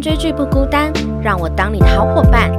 追剧不孤单，让我当你的好伙伴。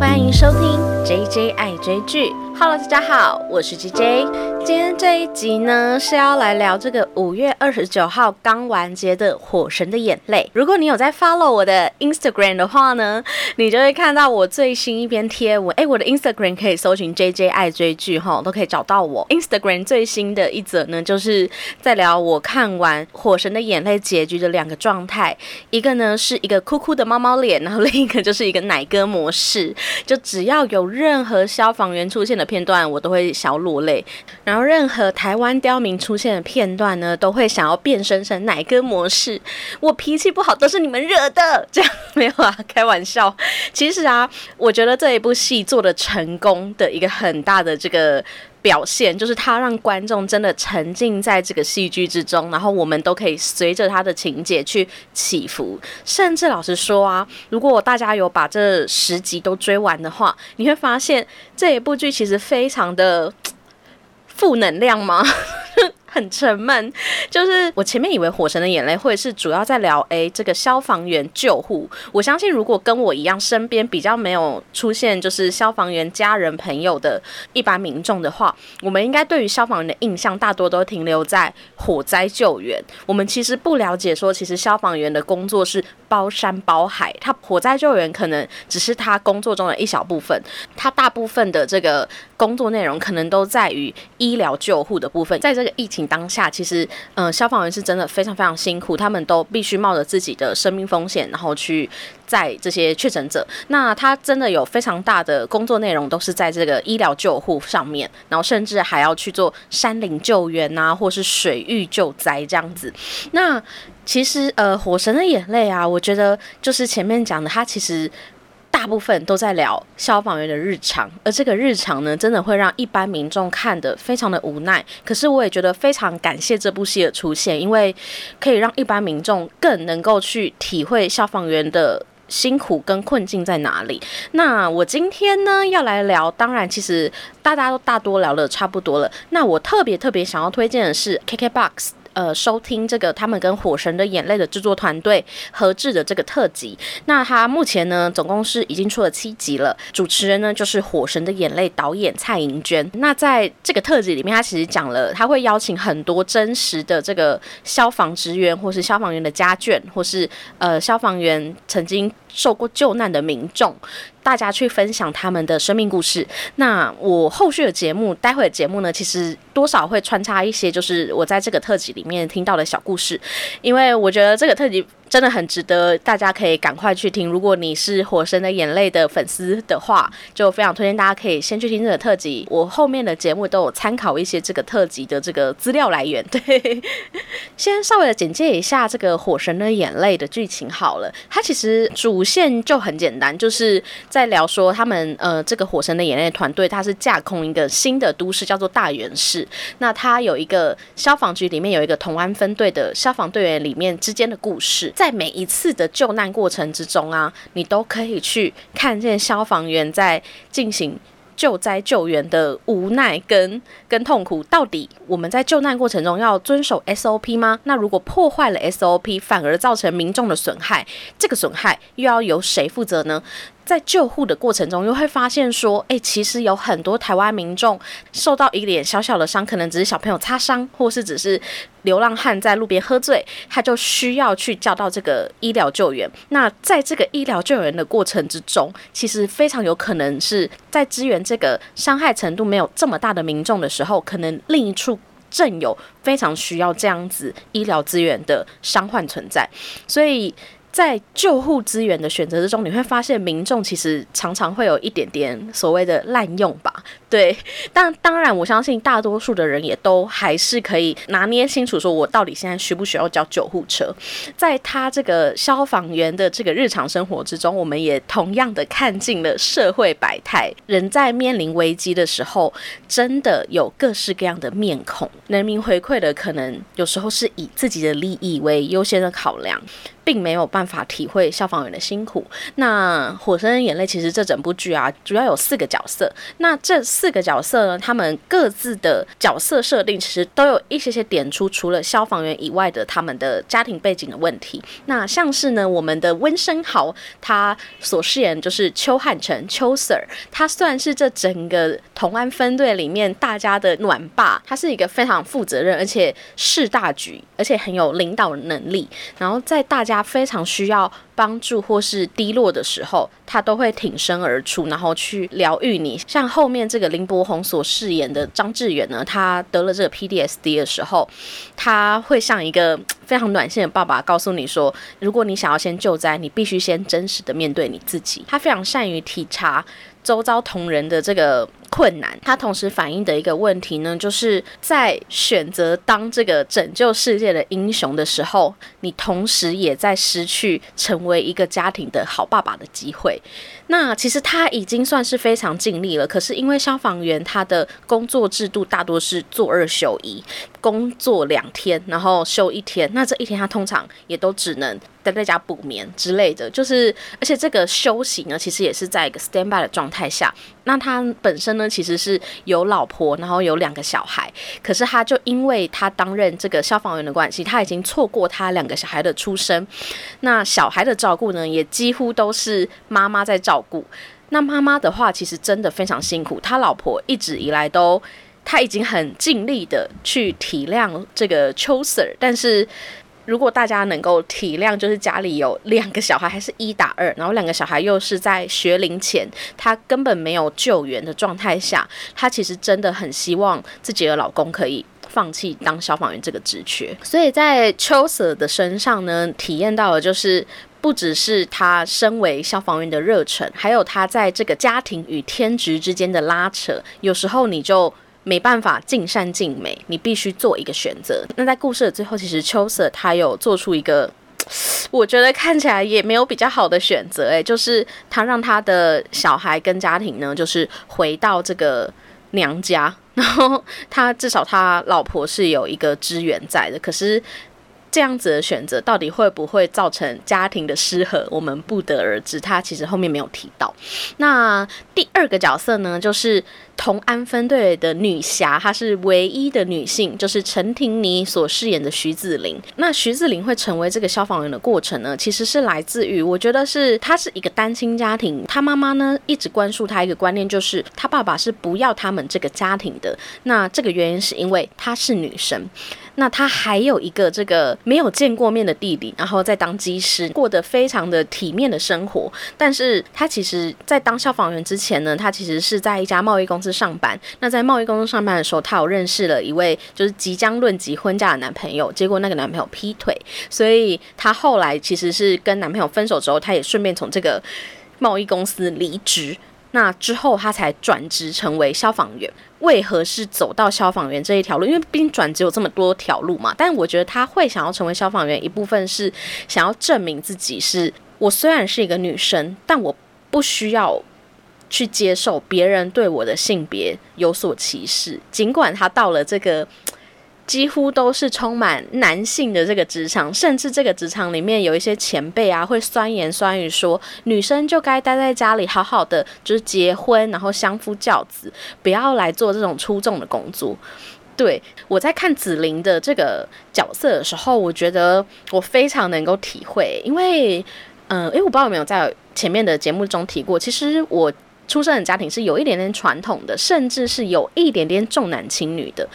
欢迎收听 JJ 爱追剧。Hello，大家好，我是 JJ。今天这一集呢是要来聊这个五月二十九号刚完结的《火神的眼泪》。如果你有在 follow 我的 Instagram 的话呢，你就会看到我最新一篇贴文。哎，我的 Instagram 可以搜寻 JJ 爱追剧哈，都可以找到我。Instagram 最新的一则呢，就是在聊我看完《火神的眼泪》结局的两个状态。一个呢是一个酷酷的猫猫脸，然后另一个就是一个奶哥模式。就只要有任何消防员出现的片段，我都会小落泪。然后任何台湾刁民出现的片段呢，都会想要变身成奶哥模式。我脾气不好都是你们惹的，这样没有啊？开玩笑。其实啊，我觉得这一部戏做的成功的一个很大的这个。表现就是他让观众真的沉浸在这个戏剧之中，然后我们都可以随着他的情节去起伏。甚至老实说啊，如果大家有把这十集都追完的话，你会发现这一部剧其实非常的 负能量吗？很沉闷，就是我前面以为《火神的眼泪》会是主要在聊诶这个消防员救护。我相信如果跟我一样身边比较没有出现就是消防员家人朋友的一般民众的话，我们应该对于消防员的印象大多都停留在火灾救援。我们其实不了解说，其实消防员的工作是包山包海，他火灾救援可能只是他工作中的一小部分，他大部分的这个工作内容可能都在于医疗救护的部分。在这个疫情当下，其实，嗯，消防员是真的非常非常辛苦，他们都必须冒着自己的生命风险，然后去载这些确诊者。那他真的有非常大的工作内容，都是在这个医疗救护上面，然后甚至还要去做山林救援啊，或是水域救灾这样子。那其实，呃，《火神的眼泪》啊，我觉得就是前面讲的，它其实。大部分都在聊消防员的日常，而这个日常呢，真的会让一般民众看得非常的无奈。可是我也觉得非常感谢这部戏的出现，因为可以让一般民众更能够去体会消防员的辛苦跟困境在哪里。那我今天呢要来聊，当然其实大家都大多聊的差不多了。那我特别特别想要推荐的是 KKBOX。呃，收听这个他们跟《火神的眼泪》的制作团队合制的这个特辑，那他目前呢，总共是已经出了七集了。主持人呢，就是《火神的眼泪》导演蔡盈娟。那在这个特辑里面，他其实讲了，他会邀请很多真实的这个消防职员，或是消防员的家眷，或是呃消防员曾经受过救难的民众。大家去分享他们的生命故事。那我后续的节目，待会的节目呢，其实多少会穿插一些，就是我在这个特辑里面听到的小故事，因为我觉得这个特辑。真的很值得，大家可以赶快去听。如果你是《火神的眼泪》的粉丝的话，就非常推荐大家可以先去听这个特辑。我后面的节目都有参考一些这个特辑的这个资料来源。对，先稍微的简介一下这个《火神的眼泪》的剧情好了。它其实主线就很简单，就是在聊说他们呃这个《火神的眼泪》团队，它是架空一个新的都市，叫做大原市。那它有一个消防局里面有一个同安分队的消防队员里面之间的故事。在每一次的救难过程之中啊，你都可以去看见消防员在进行救灾救援的无奈跟跟痛苦。到底我们在救难过程中要遵守 SOP 吗？那如果破坏了 SOP，反而造成民众的损害，这个损害又要由谁负责呢？在救护的过程中，又会发现说，哎，其实有很多台湾民众受到一点小小的伤，可能只是小朋友擦伤，或是只是流浪汉在路边喝醉，他就需要去叫到这个医疗救援。那在这个医疗救援的过程之中，其实非常有可能是在支援这个伤害程度没有这么大的民众的时候，可能另一处正有非常需要这样子医疗资源的伤患存在，所以。在救护资源的选择之中，你会发现民众其实常常会有一点点所谓的滥用吧？对，但当然，我相信大多数的人也都还是可以拿捏清楚，说我到底现在需不需要叫救护车。在他这个消防员的这个日常生活之中，我们也同样的看尽了社会百态。人在面临危机的时候，真的有各式各样的面孔。人民回馈的可能有时候是以自己的利益为优先的考量。并没有办法体会消防员的辛苦。那《火神眼泪》其实这整部剧啊，主要有四个角色。那这四个角色呢，他们各自的角色设定其实都有一些些点出，除了消防员以外的他们的家庭背景的问题。那像是呢，我们的温升豪他所饰演就是邱汉成邱 Sir，他算是这整个同安分队里面大家的暖爸，他是一个非常负责任而且事大局，而且很有领导能力。然后在大家他非常需要。帮助或是低落的时候，他都会挺身而出，然后去疗愈你。像后面这个林柏宏所饰演的张志远呢，他得了这个 PDSD 的时候，他会像一个非常暖心的爸爸，告诉你说，如果你想要先救灾，你必须先真实的面对你自己。他非常善于体察周遭同人的这个。困难，他同时反映的一个问题呢，就是在选择当这个拯救世界的英雄的时候，你同时也在失去成为一个家庭的好爸爸的机会。那其实他已经算是非常尽力了，可是因为消防员他的工作制度大多是做二休一，工作两天然后休一天，那这一天他通常也都只能待在家补眠之类的，就是而且这个休息呢，其实也是在一个 stand by 的状态下。那他本身呢，其实是有老婆，然后有两个小孩，可是他就因为他担任这个消防员的关系，他已经错过他两个小孩的出生。那小孩的照顾呢，也几乎都是妈妈在照顾。那妈妈的话，其实真的非常辛苦。他老婆一直以来都，他已经很尽力的去体谅这个秋 Sir，但是。如果大家能够体谅，就是家里有两个小孩，还是一打二，然后两个小孩又是在学龄前，他根本没有救援的状态下，他其实真的很希望自己的老公可以放弃当消防员这个职缺。所以在秋 Sir 的身上呢，体验到的就是不只是他身为消防员的热忱，还有他在这个家庭与天职之间的拉扯。有时候你就。没办法尽善尽美，你必须做一个选择。那在故事的最后，其实秋瑟他有做出一个，我觉得看起来也没有比较好的选择，诶，就是他让他的小孩跟家庭呢，就是回到这个娘家，然后他至少他老婆是有一个支援在的，可是。这样子的选择到底会不会造成家庭的失和，我们不得而知。他其实后面没有提到。那第二个角色呢，就是同安分队的女侠，她是唯一的女性，就是陈婷妮所饰演的徐子玲。那徐子玲会成为这个消防员的过程呢，其实是来自于，我觉得是她是一个单亲家庭，她妈妈呢一直灌输她一个观念，就是她爸爸是不要他们这个家庭的。那这个原因是因为她是女生。那他还有一个这个没有见过面的弟弟，然后在当机师，过得非常的体面的生活。但是他其实，在当消防员之前呢，他其实是在一家贸易公司上班。那在贸易公司上班的时候，他有认识了一位就是即将论及婚嫁的男朋友，结果那个男朋友劈腿，所以他后来其实是跟男朋友分手之后，他也顺便从这个贸易公司离职。那之后，他才转职成为消防员。为何是走到消防员这一条路？因为毕竟转职有这么多条路嘛。但我觉得他会想要成为消防员，一部分是想要证明自己是我虽然是一个女生，但我不需要去接受别人对我的性别有所歧视。尽管他到了这个。几乎都是充满男性的这个职场，甚至这个职场里面有一些前辈啊，会酸言酸语说女生就该待在家里，好好的就是结婚，然后相夫教子，不要来做这种出众的工作。对我在看紫菱的这个角色的时候，我觉得我非常能够体会，因为，嗯，因为我不知道有没有在前面的节目中提过，其实我出生的家庭是有一点点传统的，甚至是有一点点重男轻女的。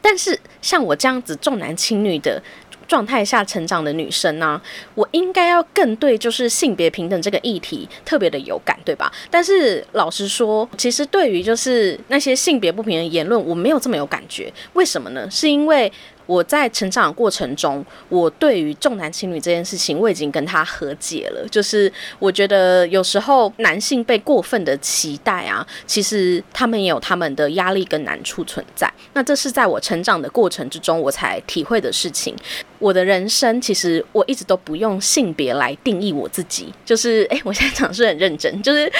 但是像我这样子重男轻女的状态下成长的女生呢，我应该要更对就是性别平等这个议题特别的有感，对吧？但是老实说，其实对于就是那些性别不平等言论，我没有这么有感觉。为什么呢？是因为。我在成长过程中，我对于重男轻女这件事情，我已经跟他和解了。就是我觉得有时候男性被过分的期待啊，其实他们也有他们的压力跟难处存在。那这是在我成长的过程之中，我才体会的事情。我的人生其实我一直都不用性别来定义我自己，就是诶，我现在讲是很认真，就是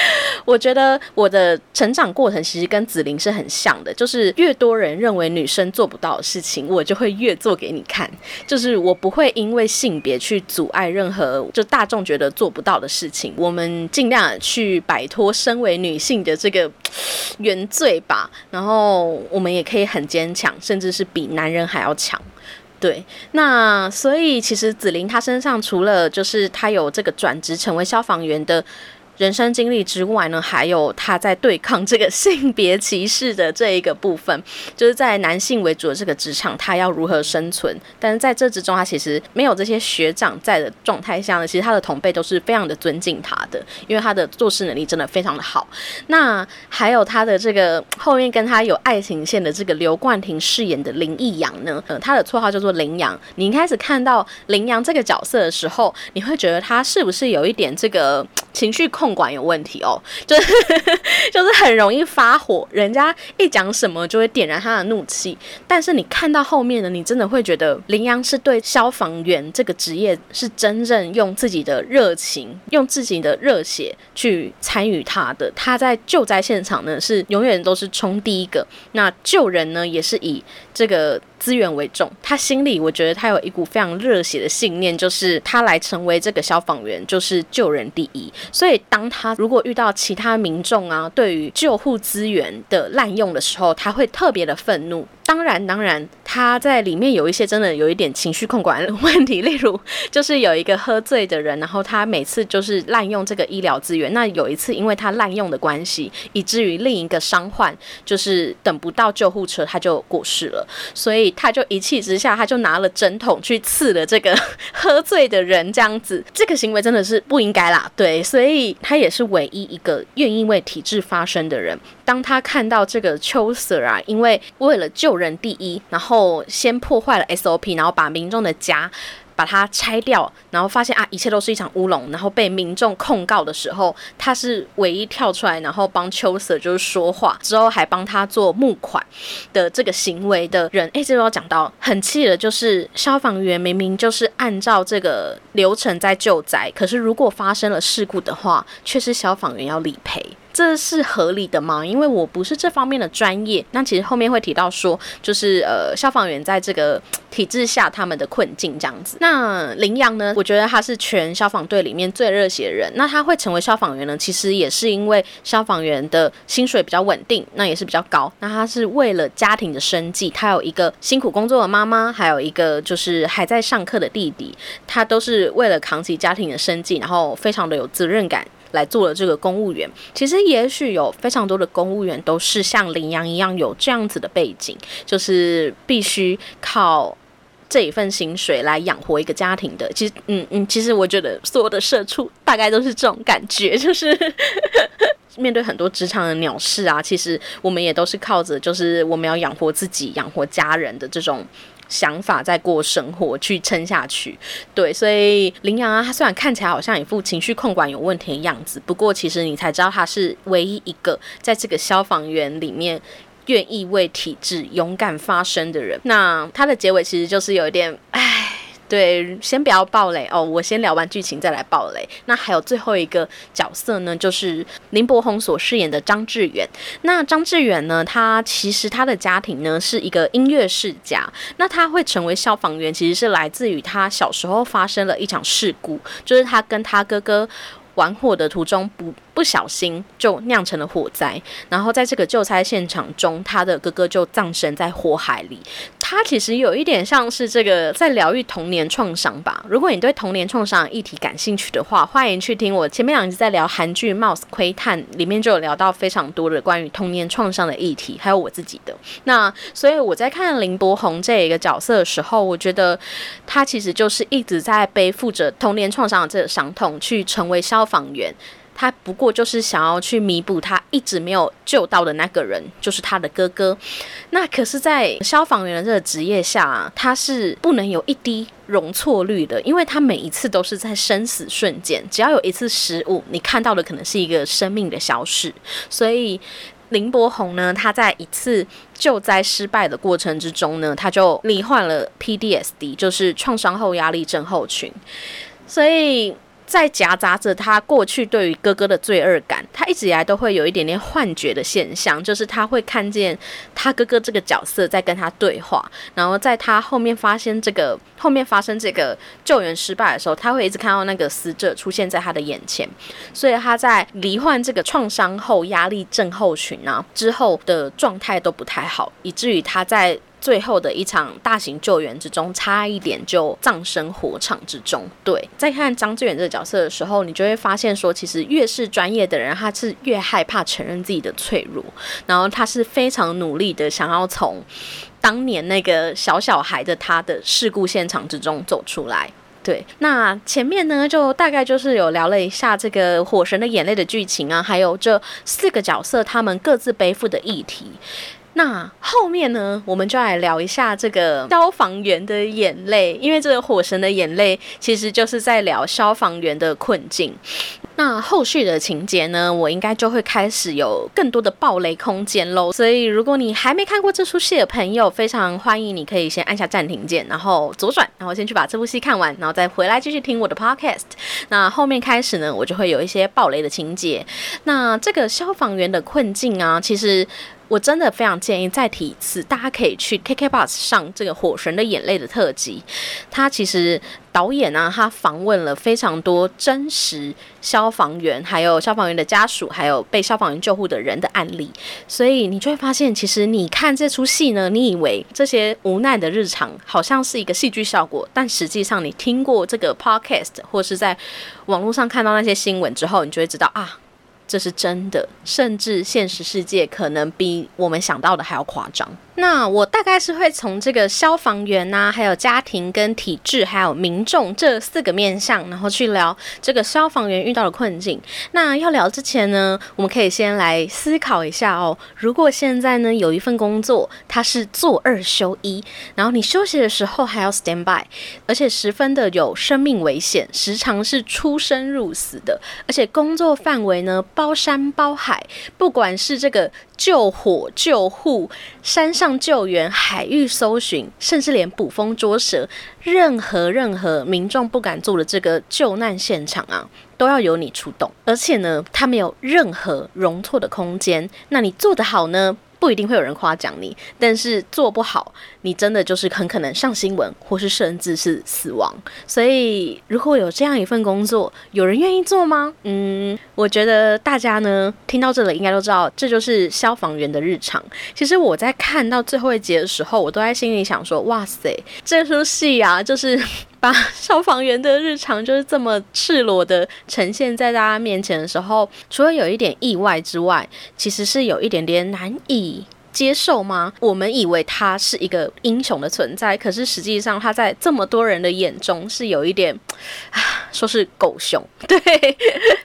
我觉得我的成长过程其实跟紫菱是很像的，就是越多人认为女生做不到的事情，我就会越做给你看，就是我不会因为性别去阻碍任何就大众觉得做不到的事情，我们尽量去摆脱身为女性的这个原罪吧，然后我们也可以很坚强，甚至是比男人还要强。对，那所以其实紫菱她身上除了就是她有这个转职成为消防员的。人生经历之外呢，还有他在对抗这个性别歧视的这一个部分，就是在男性为主的这个职场，他要如何生存？但是在这之中，他其实没有这些学长在的状态下呢，其实他的同辈都是非常的尊敬他的，因为他的做事能力真的非常的好。那还有他的这个后面跟他有爱情线的这个刘冠廷饰演的林逸阳呢，呃，他的绰号叫做林阳。你一开始看到林阳这个角色的时候，你会觉得他是不是有一点这个 情绪控？管有问题哦，就是 就是很容易发火，人家一讲什么就会点燃他的怒气。但是你看到后面呢，你真的会觉得林阳是对消防员这个职业是真正用自己的热情、用自己的热血去参与他的。他在救灾现场呢，是永远都是冲第一个。那救人呢，也是以这个。资源为重，他心里我觉得他有一股非常热血的信念，就是他来成为这个消防员，就是救人第一。所以当他如果遇到其他民众啊，对于救护资源的滥用的时候，他会特别的愤怒。当然，当然，他在里面有一些真的有一点情绪控管问题，例如就是有一个喝醉的人，然后他每次就是滥用这个医疗资源。那有一次因为他滥用的关系，以至于另一个伤患就是等不到救护车他就过世了，所以他就一气之下他就拿了针筒去刺了这个喝醉的人，这样子这个行为真的是不应该啦。对，所以他也是唯一一个愿意为体制发声的人。当他看到这个秋 Sir 啊，因为为了救人第一，然后先破坏了 SOP，然后把民众的家把它拆掉，然后发现啊，一切都是一场乌龙，然后被民众控告的时候，他是唯一跳出来，然后帮秋 Sir 就是说话，之后还帮他做募款的这个行为的人。哎，这个要讲到很气的，就是消防员明明就是按照这个流程在救灾，可是如果发生了事故的话，却是消防员要理赔。这是合理的吗？因为我不是这方面的专业。那其实后面会提到说，就是呃，消防员在这个体制下他们的困境这样子。那林阳呢？我觉得他是全消防队里面最热血的人。那他会成为消防员呢？其实也是因为消防员的薪水比较稳定，那也是比较高。那他是为了家庭的生计，他有一个辛苦工作的妈妈，还有一个就是还在上课的弟弟，他都是为了扛起家庭的生计，然后非常的有责任感。来做了这个公务员，其实也许有非常多的公务员都是像林阳一样有这样子的背景，就是必须靠这一份薪水来养活一个家庭的。其实，嗯嗯，其实我觉得所有的社畜大概都是这种感觉，就是 面对很多职场的鸟事啊，其实我们也都是靠着就是我们要养活自己、养活家人的这种。想法在过生活，去撑下去，对，所以林阳啊，他虽然看起来好像一副情绪控管有问题的样子，不过其实你才知道他是唯一一个在这个消防员里面愿意为体制勇敢发声的人。那他的结尾其实就是有一点，唉。对，先不要爆雷哦，我先聊完剧情再来爆雷。那还有最后一个角色呢，就是林柏宏所饰演的张志远。那张志远呢，他其实他的家庭呢是一个音乐世家。那他会成为消防员，其实是来自于他小时候发生了一场事故，就是他跟他哥哥玩火的途中不。不小心就酿成了火灾，然后在这个救灾现场中，他的哥哥就葬身在火海里。他其实有一点像是这个在疗愈童年创伤吧。如果你对童年创伤议题感兴趣的话，欢迎去听我前面两集在聊韩剧《Mouse 窥探》里面就有聊到非常多的关于童年创伤的议题，还有我自己的。那所以我在看林柏宏这一个角色的时候，我觉得他其实就是一直在背负着童年创伤的这个伤痛，去成为消防员。他不过就是想要去弥补他一直没有救到的那个人，就是他的哥哥。那可是，在消防员的这个职业下啊，他是不能有一滴容错率的，因为他每一次都是在生死瞬间，只要有一次失误，你看到的可能是一个生命的消逝。所以。林柏宏呢，他在一次救灾失败的过程之中呢，他就罹患了 PDSD，就是创伤后压力症候群，所以。在夹杂着他过去对于哥哥的罪恶感，他一直以来都会有一点点幻觉的现象，就是他会看见他哥哥这个角色在跟他对话，然后在他后面发现这个 后面发生这个救援失败的时候，他会一直看到那个死者出现在他的眼前，所以他在罹患这个创伤后压力症候群啊之后的状态都不太好，以至于他在。最后的一场大型救援之中，差一点就葬身火场之中。对，在看张志远这个角色的时候，你就会发现说，其实越是专业的人，他是越害怕承认自己的脆弱，然后他是非常努力的想要从当年那个小小孩的他的事故现场之中走出来。对，那前面呢，就大概就是有聊了一下这个《火神的眼泪》的剧情啊，还有这四个角色他们各自背负的议题。那后面呢，我们就来聊一下这个消防员的眼泪，因为这个火神的眼泪其实就是在聊消防员的困境。那后续的情节呢，我应该就会开始有更多的暴雷空间喽。所以如果你还没看过这出戏的朋友，非常欢迎你可以先按下暂停键，然后左转，然后先去把这部戏看完，然后再回来继续听我的 podcast。那后面开始呢，我就会有一些暴雷的情节。那这个消防员的困境啊，其实。我真的非常建议再提一次，大家可以去 KKBOX 上这个《火神的眼泪》的特辑。他其实导演呢，他访问了非常多真实消防员、还有消防员的家属、还有被消防员救护的人的案例。所以你就会发现，其实你看这出戏呢，你以为这些无奈的日常好像是一个戏剧效果，但实际上你听过这个 Podcast 或是在网络上看到那些新闻之后，你就会知道啊。这是真的，甚至现实世界可能比我们想到的还要夸张。那我大概是会从这个消防员呐，还有家庭跟体制，还有民众这四个面向，然后去聊这个消防员遇到的困境。那要聊之前呢，我们可以先来思考一下哦。如果现在呢有一份工作，它是做二休一，然后你休息的时候还要 stand by，而且十分的有生命危险，时常是出生入死的，而且工作范围呢包山包海，不管是这个。救火、救护、山上救援、海域搜寻，甚至连捕风捉蛇，任何任何民众不敢做的这个救难现场啊，都要由你出动。而且呢，它没有任何容错的空间。那你做得好呢？不一定会有人夸奖你，但是做不好，你真的就是很可能上新闻，或是甚至是死亡。所以，如果有这样一份工作，有人愿意做吗？嗯，我觉得大家呢听到这里应该都知道，这就是消防员的日常。其实我在看到最后一节的时候，我都在心里想说：哇塞，这出戏啊，就是。把 消防员的日常就是这么赤裸的呈现在大家面前的时候，除了有一点意外之外，其实是有一点点难以接受吗？我们以为他是一个英雄的存在，可是实际上他在这么多人的眼中是有一点。啊 说是狗熊，对，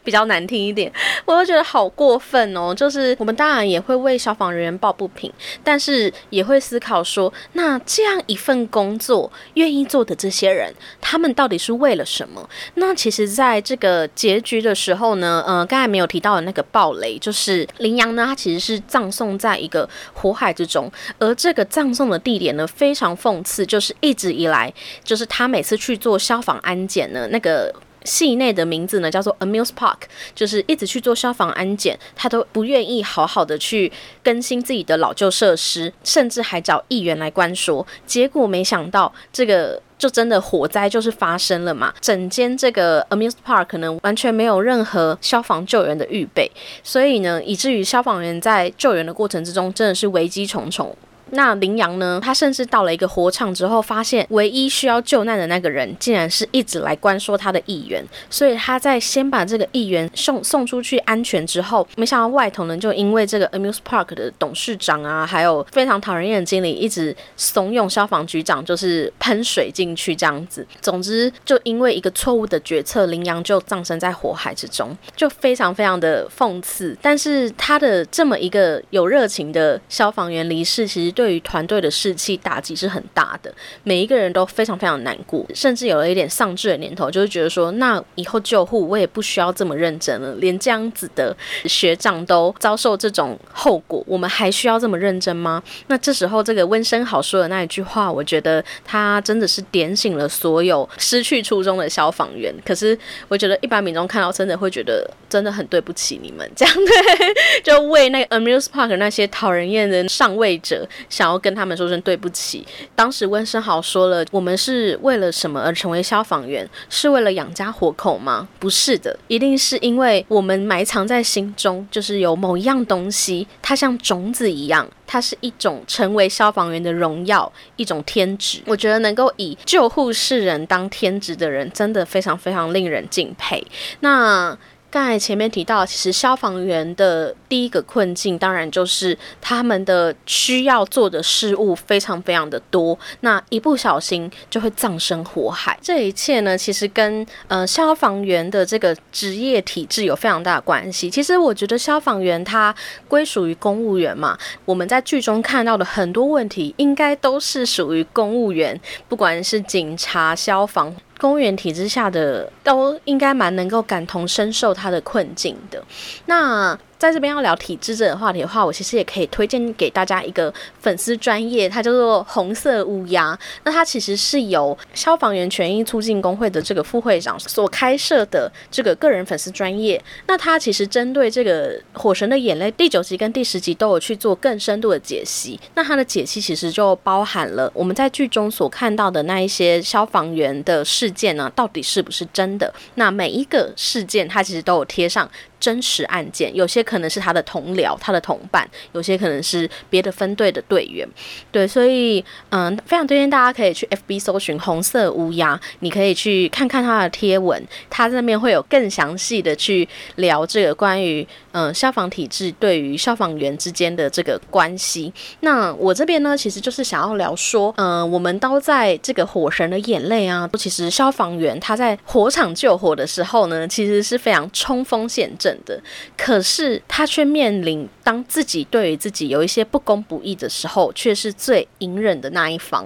比较难听一点，我就觉得好过分哦。就是我们当然也会为消防人员抱不平，但是也会思考说，那这样一份工作愿意做的这些人，他们到底是为了什么？那其实，在这个结局的时候呢，呃，刚才没有提到的那个暴雷，就是羚羊呢，它其实是葬送在一个火海之中，而这个葬送的地点呢，非常讽刺，就是一直以来，就是他每次去做消防安检呢，那个。系内的名字呢叫做 Amuse Park，就是一直去做消防安检，他都不愿意好好的去更新自己的老旧设施，甚至还找议员来关说。结果没想到，这个就真的火灾就是发生了嘛。整间这个 Amuse Park 可能完全没有任何消防救援的预备，所以呢，以至于消防员在救援的过程之中真的是危机重重。那羚羊呢？他甚至到了一个火场之后，发现唯一需要救难的那个人，竟然是一直来关说他的议员。所以他在先把这个议员送送出去安全之后，没想到外头呢，就因为这个 Amuse Park 的董事长啊，还有非常讨人厌的经理，一直怂恿消防局长就是喷水进去这样子。总之，就因为一个错误的决策，羚羊就葬身在火海之中，就非常非常的讽刺。但是他的这么一个有热情的消防员离世，其实对。对于团队的士气打击是很大的，每一个人都非常非常难过，甚至有了一点丧志的念头，就是觉得说，那以后救护我也不需要这么认真了，连这样子的学长都遭受这种后果，我们还需要这么认真吗？那这时候这个温生豪说的那一句话，我觉得他真的是点醒了所有失去初衷的消防员。可是我觉得一般民众看到真的会觉得真的很对不起你们，这样对，就为那个 Amuse Park 那些讨人厌的上位者，想要跟他们说声对不起。当时温生豪说了，我们是为了什么而成为消防员？是为了养家活口吗？不是的，一定是因为我们埋藏在心中，就是有某一样东西，它像种子一样。它是一种成为消防员的荣耀，一种天职。我觉得能够以救护士人当天职的人，真的非常非常令人敬佩。那。刚才前面提到，其实消防员的第一个困境，当然就是他们的需要做的事物非常非常的多，那一不小心就会葬身火海。这一切呢，其实跟呃消防员的这个职业体制有非常大的关系。其实我觉得消防员他归属于公务员嘛，我们在剧中看到的很多问题，应该都是属于公务员，不管是警察、消防。公务员体制下的都应该蛮能够感同身受他的困境的。那。在这边要聊体制这个话题的话，我其实也可以推荐给大家一个粉丝专业，它叫做红色乌鸦。那它其实是由消防员权益促进工会的这个副会长所开设的这个个人粉丝专业。那它其实针对这个《火神的眼泪》第九集跟第十集都有去做更深度的解析。那它的解析其实就包含了我们在剧中所看到的那一些消防员的事件呢，到底是不是真的？那每一个事件它其实都有贴上。真实案件，有些可能是他的同僚、他的同伴，有些可能是别的分队的队员。对，所以嗯，非常推荐大家可以去 FB 搜寻“红色乌鸦”，你可以去看看他的贴文，他那边会有更详细的去聊这个关于嗯消防体制对于消防员之间的这个关系。那我这边呢，其实就是想要聊说，嗯，我们都在这个火神的眼泪啊，其实消防员他在火场救火的时候呢，其实是非常冲锋陷阵。的，可是他却面临当自己对于自己有一些不公不义的时候，却是最隐忍的那一方。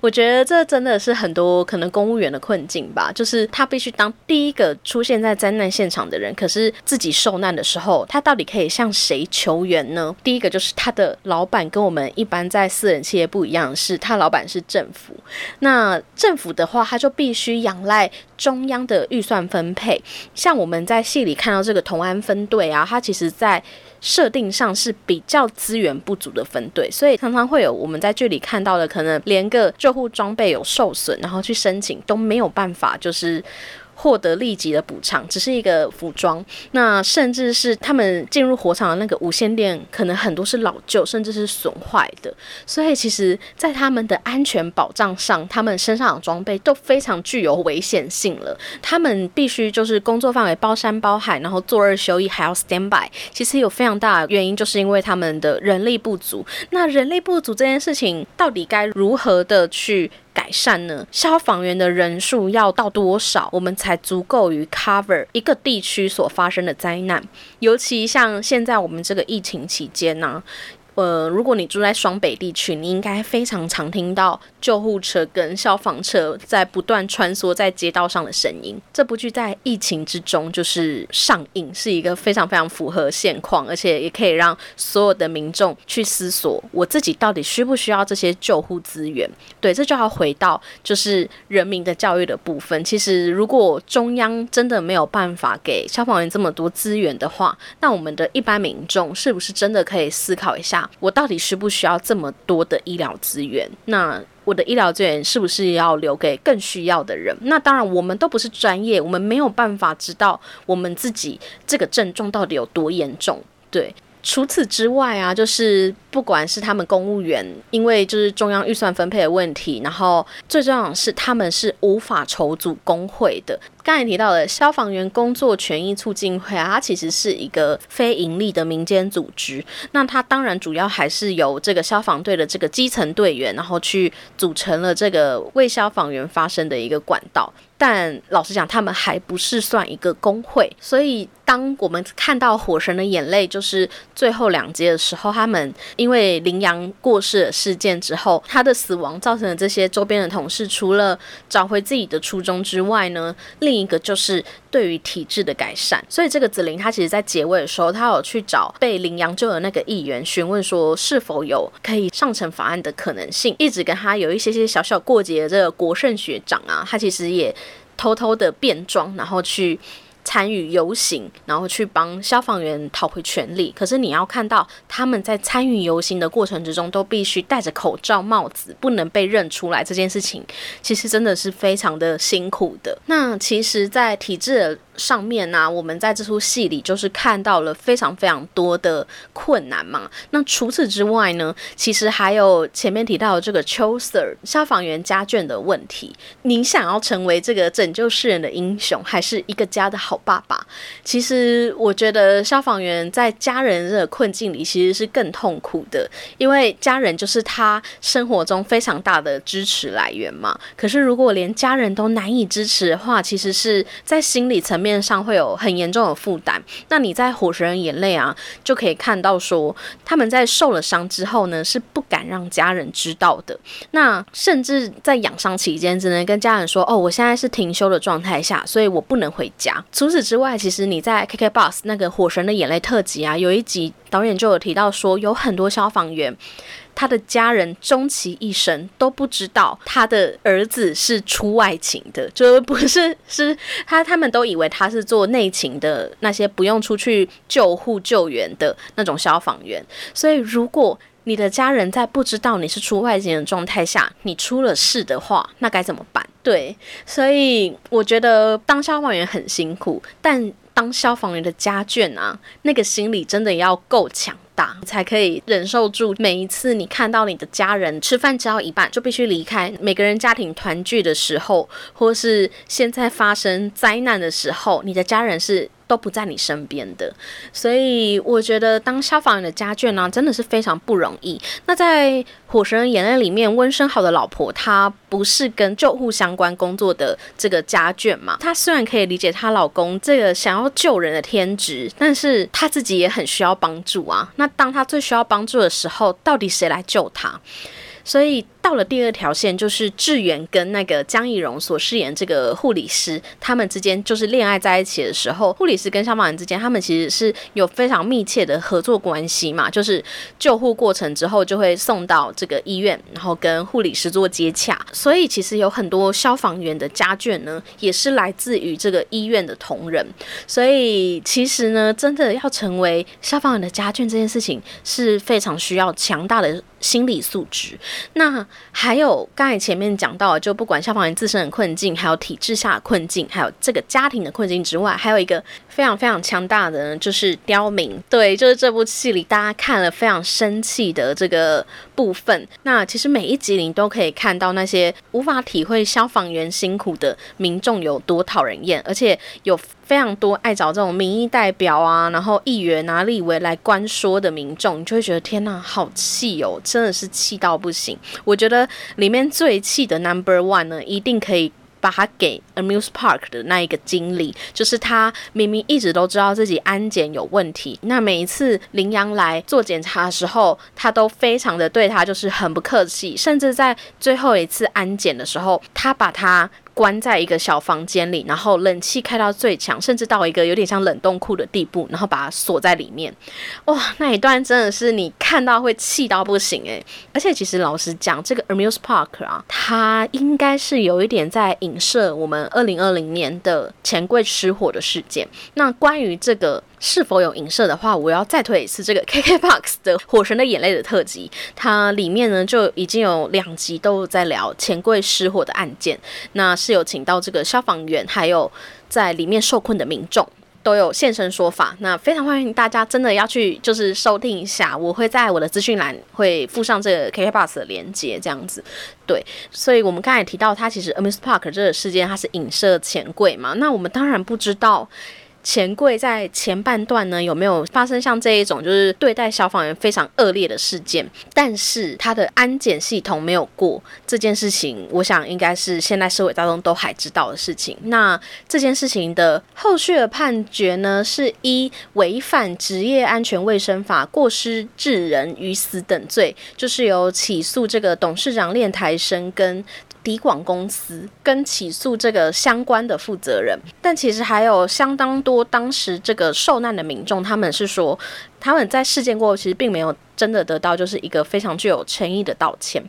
我觉得这真的是很多可能公务员的困境吧，就是他必须当第一个出现在灾难现场的人，可是自己受难的时候，他到底可以向谁求援呢？第一个就是他的老板，跟我们一般在私人企业不一样，是他老板是政府。那政府的话，他就必须仰赖中央的预算分配。像我们在戏里看到这个同安。分队啊，他其实在设定上是比较资源不足的分队，所以常常会有我们在剧里看到的，可能连个救护装备有受损，然后去申请都没有办法，就是。获得立即的补偿，只是一个服装。那甚至是他们进入火场的那个无线电，可能很多是老旧，甚至是损坏的。所以，其实，在他们的安全保障上，他们身上的装备都非常具有危险性了。他们必须就是工作范围包山包海，然后坐二休一，还要 stand by。其实有非常大的原因，就是因为他们的人力不足。那人力不足这件事情，到底该如何的去？改善呢？消防员的人数要到多少，我们才足够于 cover 一个地区所发生的灾难？尤其像现在我们这个疫情期间呢？呃，如果你住在双北地区，你应该非常常听到救护车跟消防车在不断穿梭在街道上的声音。这部剧在疫情之中就是上映，是一个非常非常符合现况，而且也可以让所有的民众去思索，我自己到底需不需要这些救护资源？对，这就要回到就是人民的教育的部分。其实，如果中央真的没有办法给消防员这么多资源的话，那我们的一般民众是不是真的可以思考一下？我到底需不需要这么多的医疗资源？那我的医疗资源是不是要留给更需要的人？那当然，我们都不是专业，我们没有办法知道我们自己这个症状到底有多严重。对。除此之外啊，就是不管是他们公务员，因为就是中央预算分配的问题，然后最重要的是他们是无法筹组工会的。刚才提到的消防员工作权益促进会啊，它其实是一个非盈利的民间组织。那它当然主要还是由这个消防队的这个基层队员，然后去组成了这个为消防员发声的一个管道。但老实讲，他们还不是算一个工会，所以当我们看到《火神的眼泪》就是最后两集的时候，他们因为羚羊过世的事件之后，他的死亡造成了这些周边的同事，除了找回自己的初衷之外呢，另一个就是对于体制的改善。所以这个紫菱他其实在结尾的时候，他有去找被羚羊救的那个议员询问说，是否有可以上呈法案的可能性，一直跟他有一些些小小过节的这个国胜学长啊，他其实也。偷偷的变装，然后去参与游行，然后去帮消防员讨回权利。可是你要看到他们在参与游行的过程之中，都必须戴着口罩、帽子，不能被认出来。这件事情其实真的是非常的辛苦的。那其实，在体制。上面呢，我们在这出戏里就是看到了非常非常多的困难嘛。那除此之外呢，其实还有前面提到的这个秋 Sir 消防员家眷的问题。你想要成为这个拯救世人的英雄，还是一个家的好爸爸？其实我觉得消防员在家人的困境里其实是更痛苦的，因为家人就是他生活中非常大的支持来源嘛。可是如果连家人都难以支持的话，其实是在心理层面。面上会有很严重的负担。那你在《火神眼泪》啊，就可以看到说，他们在受了伤之后呢，是不敢让家人知道的。那甚至在养伤期间，只能跟家人说：“哦，我现在是停休的状态下，所以我不能回家。”除此之外，其实你在 KK Box 那个《火神的眼泪》特辑啊，有一集导演就有提到说，有很多消防员。他的家人终其一生都不知道他的儿子是出外勤的，就不是是他，他们都以为他是做内勤的那些不用出去救护救援的那种消防员。所以，如果你的家人在不知道你是出外勤的状态下，你出了事的话，那该怎么办？对，所以我觉得当消防员很辛苦，但当消防员的家眷啊，那个心理真的要够强。才可以忍受住每一次你看到你的家人吃饭吃到一半就必须离开，每个人家庭团聚的时候，或是现在发生灾难的时候，你的家人是。都不在你身边的，所以我觉得当消防员的家眷呢，真的是非常不容易。那在《火神眼泪》里面，温升豪的老婆她不是跟救护相关工作的这个家眷嘛？她虽然可以理解她老公这个想要救人的天职，但是她自己也很需要帮助啊。那当她最需要帮助的时候，到底谁来救她？所以到了第二条线，就是志远跟那个江艺荣所饰演这个护理师，他们之间就是恋爱在一起的时候，护理师跟消防员之间，他们其实是有非常密切的合作关系嘛。就是救护过程之后，就会送到这个医院，然后跟护理师做接洽。所以其实有很多消防员的家眷呢，也是来自于这个医院的同仁。所以其实呢，真的要成为消防员的家眷这件事情，是非常需要强大的。心理素质，那还有刚才前面讲到，就不管消防员自身的困境，还有体制下的困境，还有这个家庭的困境之外，还有一个非常非常强大的呢，就是刁民。对，就是这部戏里大家看了非常生气的这个部分。那其实每一集你都可以看到那些无法体会消防员辛苦的民众有多讨人厌，而且有。非常多爱找这种民意代表啊，然后议员啊、立委来官说的民众，你就会觉得天呐，好气哦，真的是气到不行。我觉得里面最气的 Number One 呢，一定可以把他给 Amuse Park 的那一个经理，就是他明明一直都知道自己安检有问题，那每一次羚羊来做检查的时候，他都非常的对他就是很不客气，甚至在最后一次安检的时候，他把他。关在一个小房间里，然后冷气开到最强，甚至到一个有点像冷冻库的地步，然后把它锁在里面。哇，那一段真的是你看到会气到不行诶。而且其实老实讲，这个 Amuse Park 啊，它应该是有一点在影射我们二零二零年的钱柜失火的事件。那关于这个。是否有影射的话，我要再推一次这个 KKBOX 的《火神的眼泪》的特辑，它里面呢就已经有两集都在聊钱柜失火的案件，那是有请到这个消防员，还有在里面受困的民众。都有现身说法。那非常欢迎大家真的要去就是收听一下，我会在我的资讯栏会附上这个 KK Bus 的连接，这样子。对，所以我们刚才提到，它其实 Amuse Park 这个事件，它是影射钱柜嘛？那我们当然不知道。钱柜在前半段呢，有没有发生像这一种就是对待消防员非常恶劣的事件？但是他的安检系统没有过这件事情，我想应该是现在社会大众都还知道的事情。那这件事情的后续的判决呢，是依违反职业安全卫生法过失致人于死等罪，就是由起诉这个董事长练台生跟。迪广公司跟起诉这个相关的负责人，但其实还有相当多当时这个受难的民众，他们是说他们在事件过后，其实并没有真的得到就是一个非常具有诚意的道歉。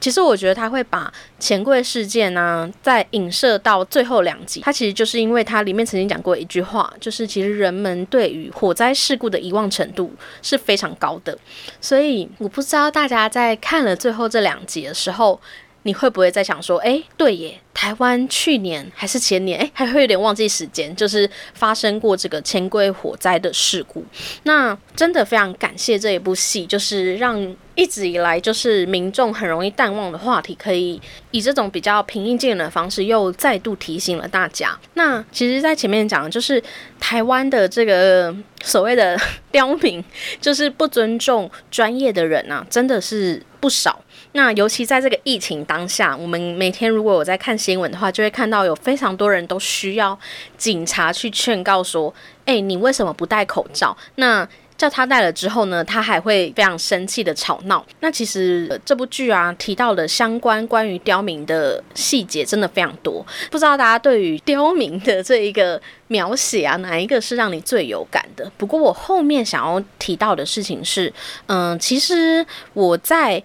其实我觉得他会把钱柜事件呢，在影射到最后两集，他其实就是因为他里面曾经讲过一句话，就是其实人们对于火灾事故的遗忘程度是非常高的。所以我不知道大家在看了最后这两集的时候。你会不会在想说，哎，对耶，台湾去年还是前年，哎，还会有点忘记时间，就是发生过这个钱柜火灾的事故。那真的非常感谢这一部戏，就是让一直以来就是民众很容易淡忘的话题，可以以这种比较平易近人的方式，又再度提醒了大家。那其实，在前面讲就是台湾的这个所谓的 刁民，就是不尊重专业的人啊，真的是不少。那尤其在这个疫情当下，我们每天如果我在看新闻的话，就会看到有非常多人都需要警察去劝告说：“哎，你为什么不戴口罩？”那叫他戴了之后呢，他还会非常生气的吵闹。那其实这部剧啊提到的相关关于刁民的细节真的非常多，不知道大家对于刁民的这一个描写啊，哪一个是让你最有感的？不过我后面想要提到的事情是，嗯，其实我在。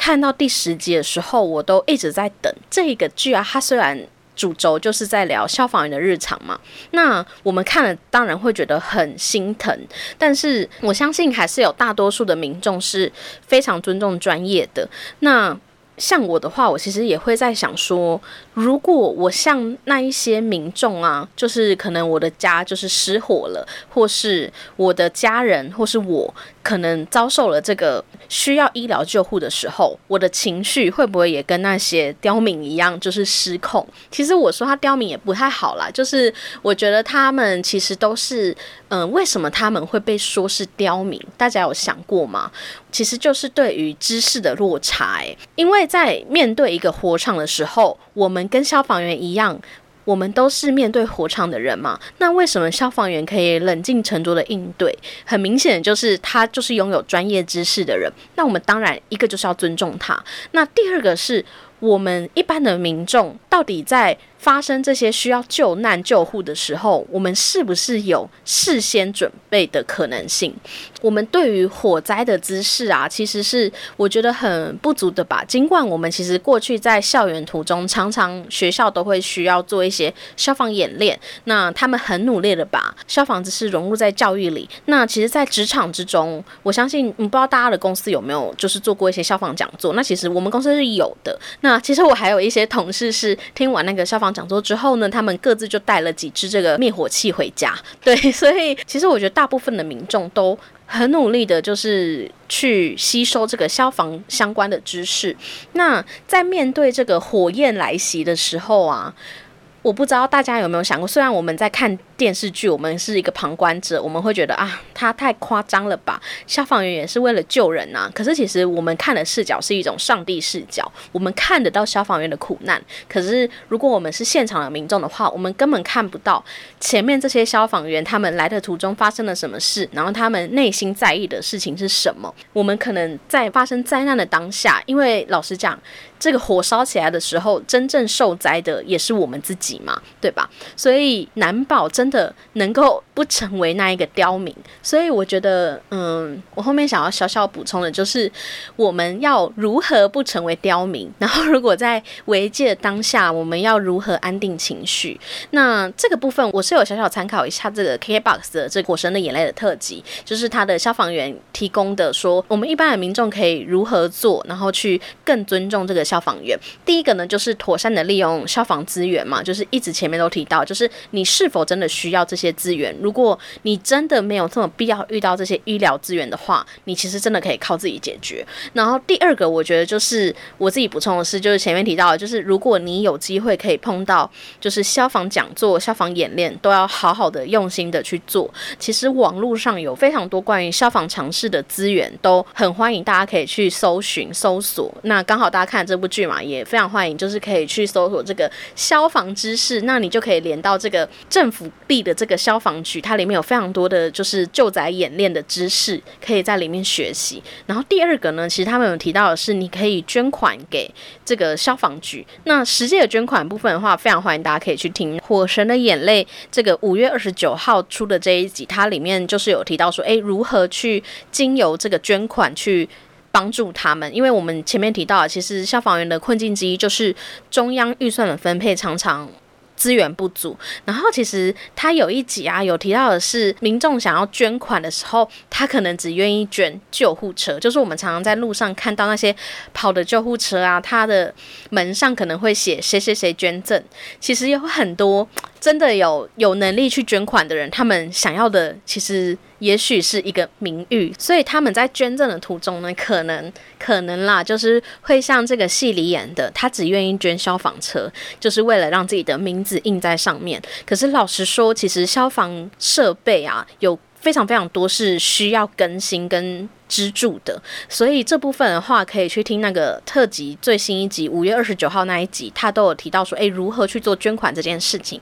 看到第十集的时候，我都一直在等这个剧啊。它虽然主轴就是在聊消防员的日常嘛，那我们看了当然会觉得很心疼。但是我相信还是有大多数的民众是非常尊重专业的。那像我的话，我其实也会在想说，如果我像那一些民众啊，就是可能我的家就是失火了，或是我的家人，或是我。可能遭受了这个需要医疗救护的时候，我的情绪会不会也跟那些刁民一样，就是失控？其实我说他刁民也不太好啦，就是我觉得他们其实都是，嗯，为什么他们会被说是刁民？大家有想过吗？其实就是对于知识的落差，因为在面对一个火场的时候，我们跟消防员一样。我们都是面对火场的人嘛，那为什么消防员可以冷静沉着的应对？很明显就是他就是拥有专业知识的人。那我们当然一个就是要尊重他。那第二个是我们一般的民众到底在。发生这些需要救难救护的时候，我们是不是有事先准备的可能性？我们对于火灾的知识啊，其实是我觉得很不足的吧。尽管我们其实过去在校园途中，常常学校都会需要做一些消防演练，那他们很努力的把消防知识融入在教育里。那其实，在职场之中，我相信，不知道大家的公司有没有就是做过一些消防讲座？那其实我们公司是有的。那其实我还有一些同事是听完那个消防。讲座之后呢，他们各自就带了几支这个灭火器回家。对，所以其实我觉得大部分的民众都很努力的，就是去吸收这个消防相关的知识。那在面对这个火焰来袭的时候啊。我不知道大家有没有想过，虽然我们在看电视剧，我们是一个旁观者，我们会觉得啊，他太夸张了吧？消防员也是为了救人呐。可是其实我们看的视角是一种上帝视角，我们看得到消防员的苦难。可是如果我们是现场的民众的话，我们根本看不到前面这些消防员他们来的途中发生了什么事，然后他们内心在意的事情是什么。我们可能在发生灾难的当下，因为老实讲。这个火烧起来的时候，真正受灾的也是我们自己嘛，对吧？所以难保真的能够不成为那一个刁民。所以我觉得，嗯，我后面想要小小补充的就是，我们要如何不成为刁民？然后，如果在危机的当下，我们要如何安定情绪？那这个部分我是有小小参考一下这个 KKBOX 的这《火神的眼泪》的特辑，就是他的消防员提供的，说我们一般的民众可以如何做，然后去更尊重这个。消防员，第一个呢，就是妥善的利用消防资源嘛，就是一直前面都提到，就是你是否真的需要这些资源。如果你真的没有这么必要遇到这些医疗资源的话，你其实真的可以靠自己解决。然后第二个，我觉得就是我自己补充的是，就是前面提到的，就是如果你有机会可以碰到，就是消防讲座、消防演练，都要好好的用心的去做。其实网络上有非常多关于消防常识的资源，都很欢迎大家可以去搜寻、搜索。那刚好大家看这部剧嘛，也非常欢迎，就是可以去搜索这个消防知识，那你就可以连到这个政府地的这个消防局，它里面有非常多的就是救灾演练的知识，可以在里面学习。然后第二个呢，其实他们有提到的是，你可以捐款给这个消防局。那实际的捐款部分的话，非常欢迎大家可以去听《火神的眼泪》这个五月二十九号出的这一集，它里面就是有提到说，诶，如何去经由这个捐款去。帮助他们，因为我们前面提到，其实消防员的困境之一就是中央预算的分配常常资源不足。然后其实他有一集啊，有提到的是，民众想要捐款的时候，他可能只愿意捐救护车，就是我们常常在路上看到那些跑的救护车啊，它的门上可能会写谁谁谁捐赠。其实有很多真的有有能力去捐款的人，他们想要的其实。也许是一个名誉，所以他们在捐赠的途中呢，可能可能啦，就是会像这个戏里演的，他只愿意捐消防车，就是为了让自己的名字印在上面。可是老实说，其实消防设备啊，有非常非常多是需要更新跟。支柱的，所以这部分的话，可以去听那个特辑最新一集五月二十九号那一集，他都有提到说，诶，如何去做捐款这件事情。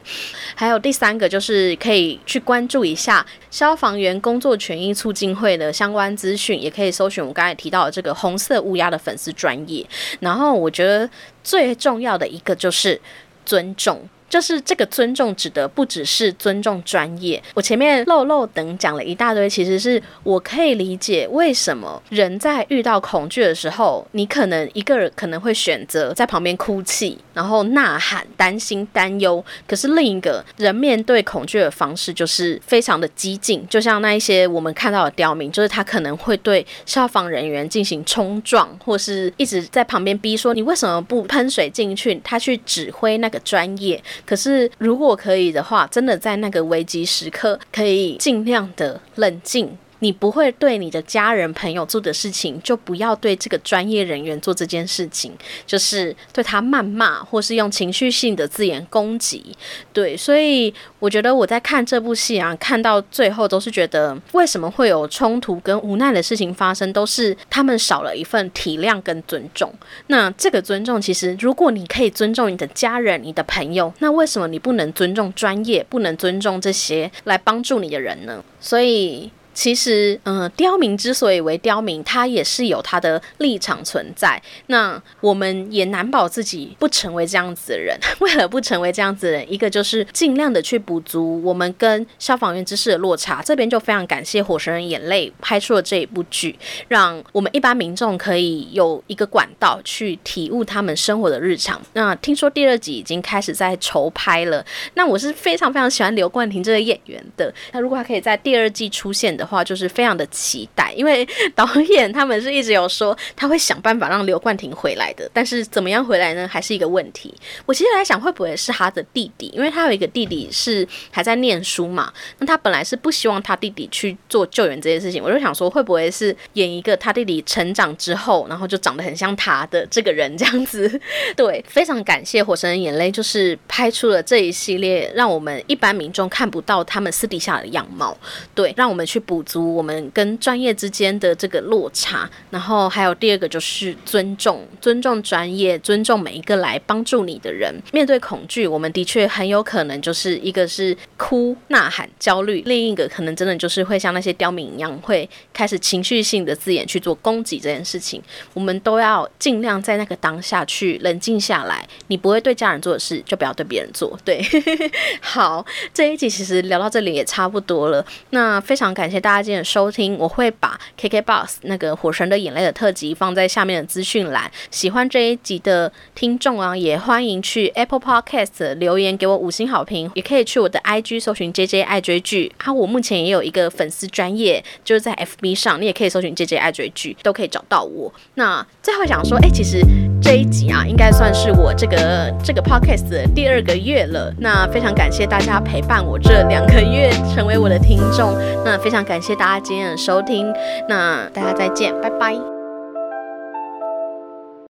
还有第三个就是可以去关注一下消防员工作权益促进会的相关资讯，也可以搜寻我刚才提到的这个红色乌鸦的粉丝专业。然后我觉得最重要的一个就是尊重。就是这个尊重，指的不只是尊重专业。我前面漏漏等讲了一大堆，其实是我可以理解为什么人在遇到恐惧的时候，你可能一个人可能会选择在旁边哭泣，然后呐喊、担心、担忧。可是另一个人面对恐惧的方式就是非常的激进，就像那一些我们看到的刁民，就是他可能会对消防人员进行冲撞，或是一直在旁边逼说你为什么不喷水进去？他去指挥那个专业。可是，如果可以的话，真的在那个危机时刻，可以尽量的冷静。你不会对你的家人朋友做的事情，就不要对这个专业人员做这件事情，就是对他谩骂，或是用情绪性的字眼攻击。对，所以我觉得我在看这部戏啊，看到最后都是觉得，为什么会有冲突跟无奈的事情发生，都是他们少了一份体谅跟尊重。那这个尊重，其实如果你可以尊重你的家人、你的朋友，那为什么你不能尊重专业，不能尊重这些来帮助你的人呢？所以。其实，嗯，刁民之所以为刁民，他也是有他的立场存在。那我们也难保自己不成为这样子的人。为了不成为这样子的人，一个就是尽量的去补足我们跟消防员知识的落差。这边就非常感谢《火神人眼泪》拍出了这一部剧，让我们一般民众可以有一个管道去体悟他们生活的日常。那听说第二集已经开始在筹拍了。那我是非常非常喜欢刘冠廷这个演员的。那如果他可以在第二季出现的，话就是非常的期待，因为 导演他们是一直有说他会想办法让刘冠廷回来的，但是怎么样回来呢，还是一个问题。我其实在想，会不会是他的弟弟？因为他有一个弟弟是还在念书嘛，那他本来是不希望他弟弟去做救援这件事情。我就想说，会不会是演一个他弟弟成长之后，然后就长得很像他的这个人这样子？对，非常感谢《火神的眼泪》，就是拍出了这一系列，让我们一般民众看不到他们私底下的样貌。对，让我们去补。补足我们跟专业之间的这个落差，然后还有第二个就是尊重，尊重专业，尊重每一个来帮助你的人。面对恐惧，我们的确很有可能就是一个是哭、呐喊、焦虑，另一个可能真的就是会像那些刁民一样，会开始情绪性的字眼去做攻击这件事情。我们都要尽量在那个当下去冷静下来。你不会对家人做的事，就不要对别人做。对，好，这一集其实聊到这里也差不多了。那非常感谢大家今天收听，我会把 KKBOX 那个《火神的眼泪》的特辑放在下面的资讯栏。喜欢这一集的听众啊，也欢迎去 Apple Podcast 留言给我五星好评，也可以去我的 IG 搜寻 JJ 爱追剧啊，我目前也有一个粉丝专业，就是在 FB 上，你也可以搜寻 JJ 爱追剧，都可以找到我。那最后想说，哎，其实这一集啊，应该算是我这个这个 podcast 的第二个月了。那非常感谢大家陪伴我这两个月成为我的听众，那非常。感谢大家今天的收听那大家再见拜拜。